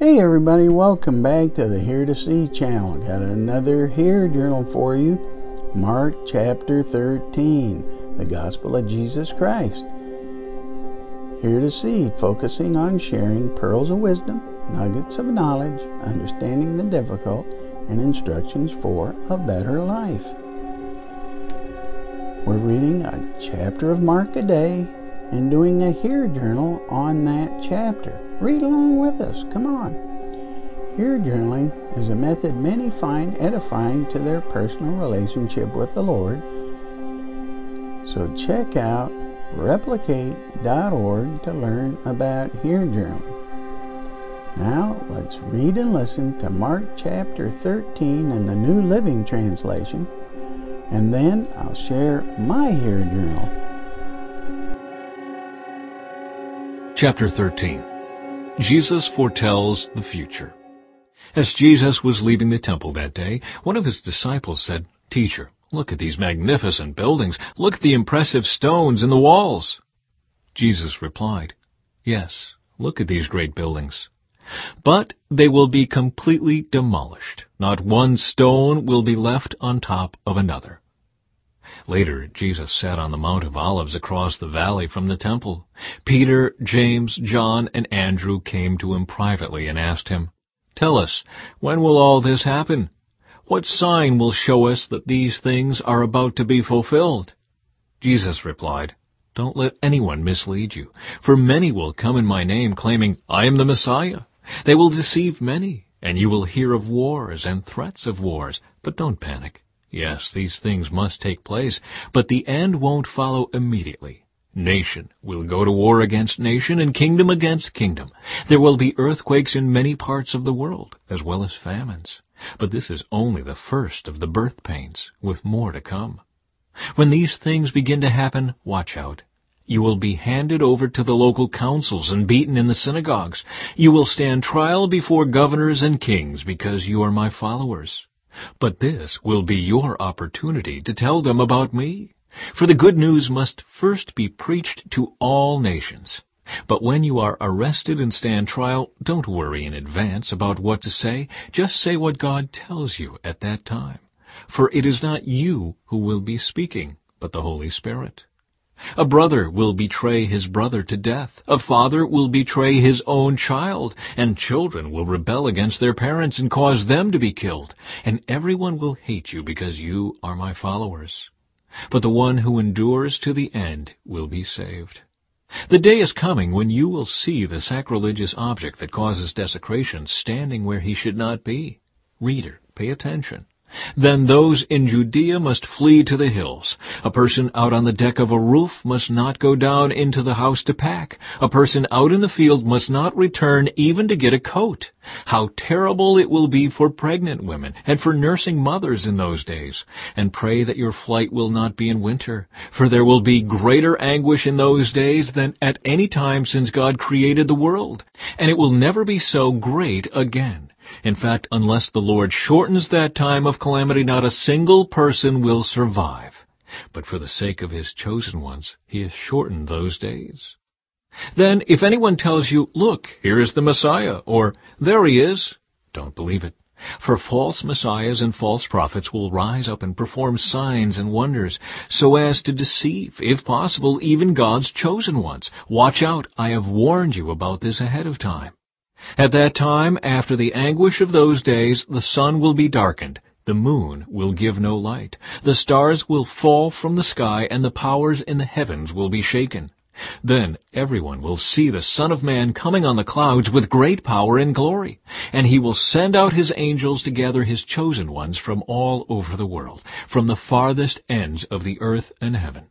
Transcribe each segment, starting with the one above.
Hey everybody, welcome back to the Hear2See channel. Got another Hear Journal for you. Mark chapter 13, the Gospel of Jesus Christ. Hear2See, focusing on sharing pearls of wisdom, nuggets of knowledge, understanding the difficult, and instructions for a better life. We're reading a chapter of Mark a day and doing a Hear Journal on that chapter. Read along with us. Come on. Hear journaling is a method many find edifying to their personal relationship with the Lord. So check out replicate.org to learn about Hear journaling. Now let's read and listen to Mark chapter 13 in the New Living Translation, and then I'll share my Hear journal. Chapter 13 Jesus foretells the future. As Jesus was leaving the temple that day, one of his disciples said, Teacher, look at these magnificent buildings. Look at the impressive stones in the walls. Jesus replied, Yes, look at these great buildings. But they will be completely demolished. Not one stone will be left on top of another. Later, Jesus sat on the Mount of Olives across the valley from the temple. Peter, James, John, and Andrew came to him privately and asked him, Tell us, when will all this happen? What sign will show us that these things are about to be fulfilled? Jesus replied, Don't let anyone mislead you, for many will come in my name claiming, I am the Messiah. They will deceive many, and you will hear of wars and threats of wars, but don't panic. Yes, these things must take place, but the end won't follow immediately. Nation will go to war against nation and kingdom against kingdom. There will be earthquakes in many parts of the world, as well as famines. But this is only the first of the birth pains, with more to come. When these things begin to happen, watch out. You will be handed over to the local councils and beaten in the synagogues. You will stand trial before governors and kings because you are my followers. But this will be your opportunity to tell them about me. For the good news must first be preached to all nations. But when you are arrested and stand trial, don't worry in advance about what to say. Just say what God tells you at that time. For it is not you who will be speaking, but the Holy Spirit. A brother will betray his brother to death. A father will betray his own child. And children will rebel against their parents and cause them to be killed. And everyone will hate you because you are my followers. But the one who endures to the end will be saved. The day is coming when you will see the sacrilegious object that causes desecration standing where he should not be. Reader, pay attention. Then those in Judea must flee to the hills. A person out on the deck of a roof must not go down into the house to pack. A person out in the field must not return even to get a coat. How terrible it will be for pregnant women and for nursing mothers in those days. And pray that your flight will not be in winter, for there will be greater anguish in those days than at any time since God created the world. And it will never be so great again. In fact, unless the Lord shortens that time of calamity, not a single person will survive. But for the sake of his chosen ones, he has shortened those days. Then, if anyone tells you, look, here is the Messiah, or there he is, don't believe it. For false messiahs and false prophets will rise up and perform signs and wonders, so as to deceive, if possible, even God's chosen ones. Watch out, I have warned you about this ahead of time. At that time, after the anguish of those days, the sun will be darkened, the moon will give no light, the stars will fall from the sky, and the powers in the heavens will be shaken. Then everyone will see the Son of Man coming on the clouds with great power and glory, and he will send out his angels to gather his chosen ones from all over the world, from the farthest ends of the earth and heaven.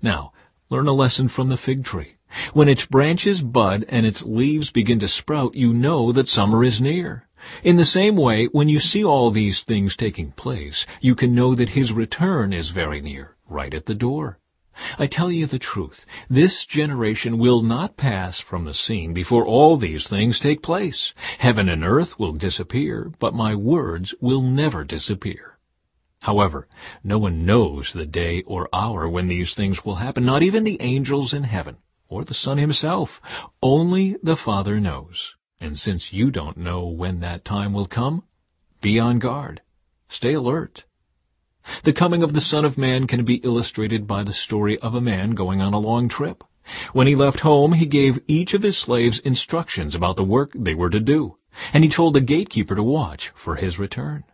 Now, learn a lesson from the fig tree. When its branches bud and its leaves begin to sprout, you know that summer is near. In the same way, when you see all these things taking place, you can know that his return is very near, right at the door. I tell you the truth, this generation will not pass from the scene before all these things take place. Heaven and earth will disappear, but my words will never disappear. However, no one knows the day or hour when these things will happen, not even the angels in heaven or the Son himself. Only the Father knows. And since you don't know when that time will come, be on guard. Stay alert. The coming of the Son of Man can be illustrated by the story of a man going on a long trip. When he left home, he gave each of his slaves instructions about the work they were to do, and he told the gatekeeper to watch for his return.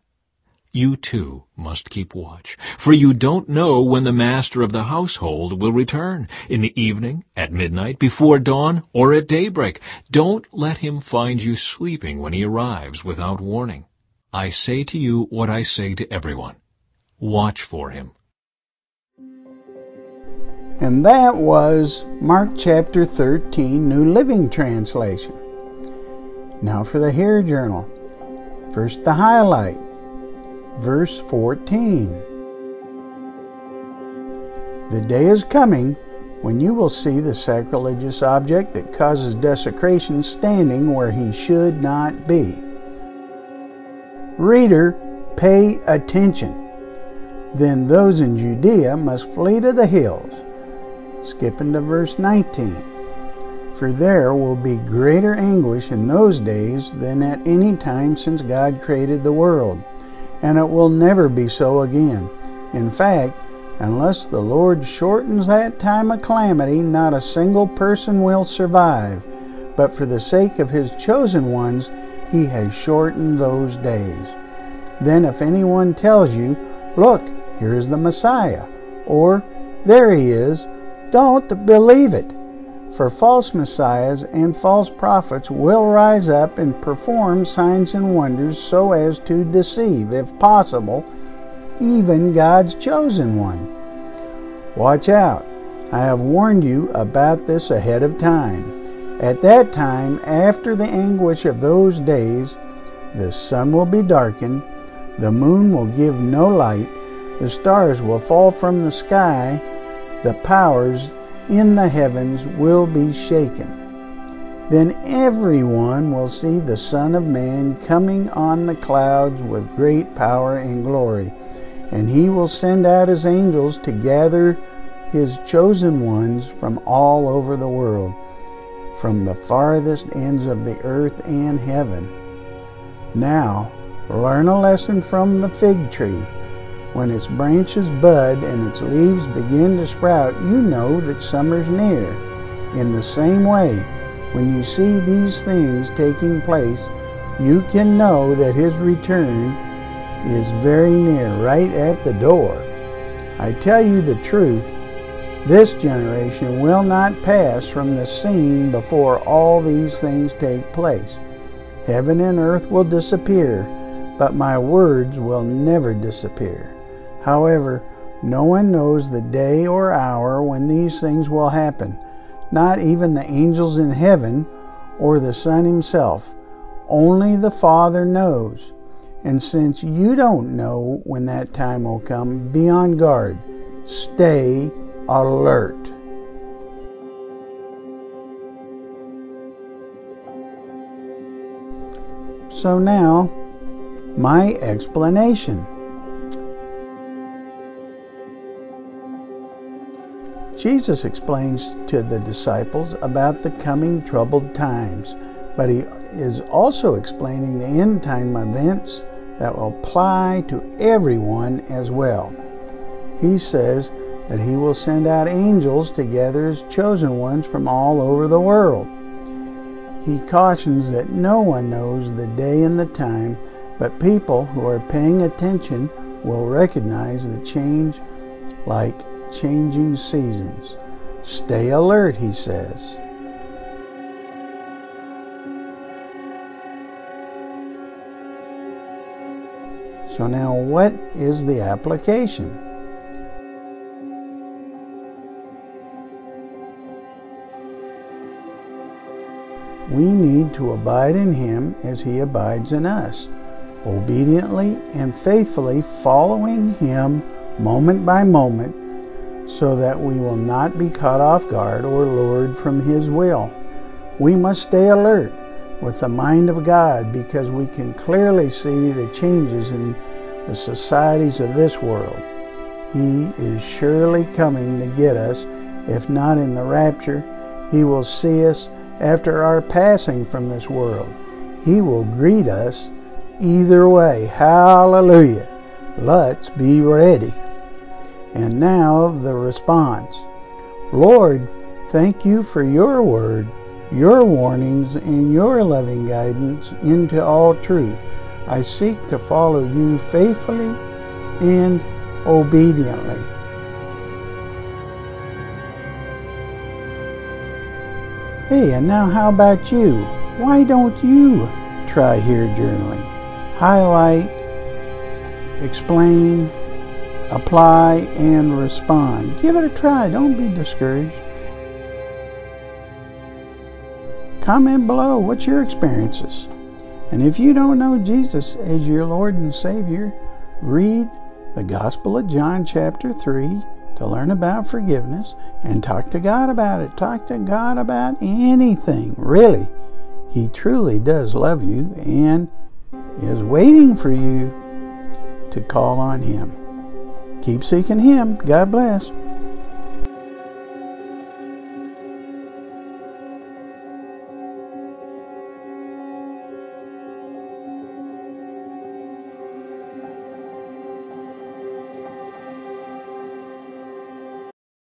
You too must keep watch, for you don't know when the master of the household will return, in the evening, at midnight, before dawn, or at daybreak. Don't let him find you sleeping when he arrives without warning. I say to you what I say to everyone. Watch for him. And that was Mark chapter 13, New Living Translation. Now for the Hear Journal. First, the highlight, verse 14. The day is coming when you will see the sacrilegious object that causes desecration standing where he should not be. Reader, pay attention. Then those in Judea must flee to the hills Skipping to verse 19. For there will be greater anguish in those days than at any time since God created the world, and it will never be so again. In fact, unless the Lord shortens that time of calamity, not a single person will survive. But for the sake of his chosen ones, he has shortened those days. Then, if anyone tells you, Look, here is the Messiah, or There he is, don't believe it. For false messiahs and false prophets will rise up and perform signs and wonders so as to deceive, if possible, even God's chosen one. Watch out. I have warned you about this ahead of time. At that time, after the anguish of those days, the sun will be darkened, the moon will give no light, the stars will fall from the sky, the powers in the heavens will be shaken. Then everyone will see the Son of Man coming on the clouds with great power and glory. And he will send out his angels to gather his chosen ones from all over the world, from the farthest ends of the earth and heaven. Now, learn a lesson from the fig tree. When its branches bud and its leaves begin to sprout, you know that summer's near. In the same way, when you see these things taking place, you can know that his return is very near, right at the door. I tell you the truth, this generation will not pass from the scene before all these things take place. Heaven and earth will disappear, but my words will never disappear. However, no one knows the day or hour when these things will happen, not even the angels in heaven or the Son himself. Only the Father knows. And since you don't know when that time will come, be on guard. Stay alert. So now, my explanation. Jesus explains to the disciples about the coming troubled times, but he is also explaining the end time events that will apply to everyone as well. He says that he will send out angels to gather his chosen ones from all over the world. He cautions that no one knows the day and the time, but people who are paying attention will recognize the change like changing seasons. Stay alert, he says. So, now what is the application? We need to abide in Him as He abides in us, obediently and faithfully following Him moment by moment so that we will not be caught off guard or lured from His will. We must stay alert with the mind of God because we can clearly see the changes in the societies of this world. He is surely coming to get us. If not in the rapture, He will see us after our passing from this world. He will greet us either way. Hallelujah. Let's be ready. And now the response Lord, thank you for your word, your warnings, and your loving guidance into all truth. I seek to follow you faithfully and obediently. Hey, and now how about you? Why don't you try Hear journaling? Highlight, explain, apply, and respond. Give it a try. Don't be discouraged. Comment below what's your experiences. And if you don't know Jesus as your Lord and Savior, read the Gospel of John, chapter 3, to learn about forgiveness and talk to God about it. Talk to God about anything, really. He truly does love you and is waiting for you to call on Him. Keep seeking Him. God bless.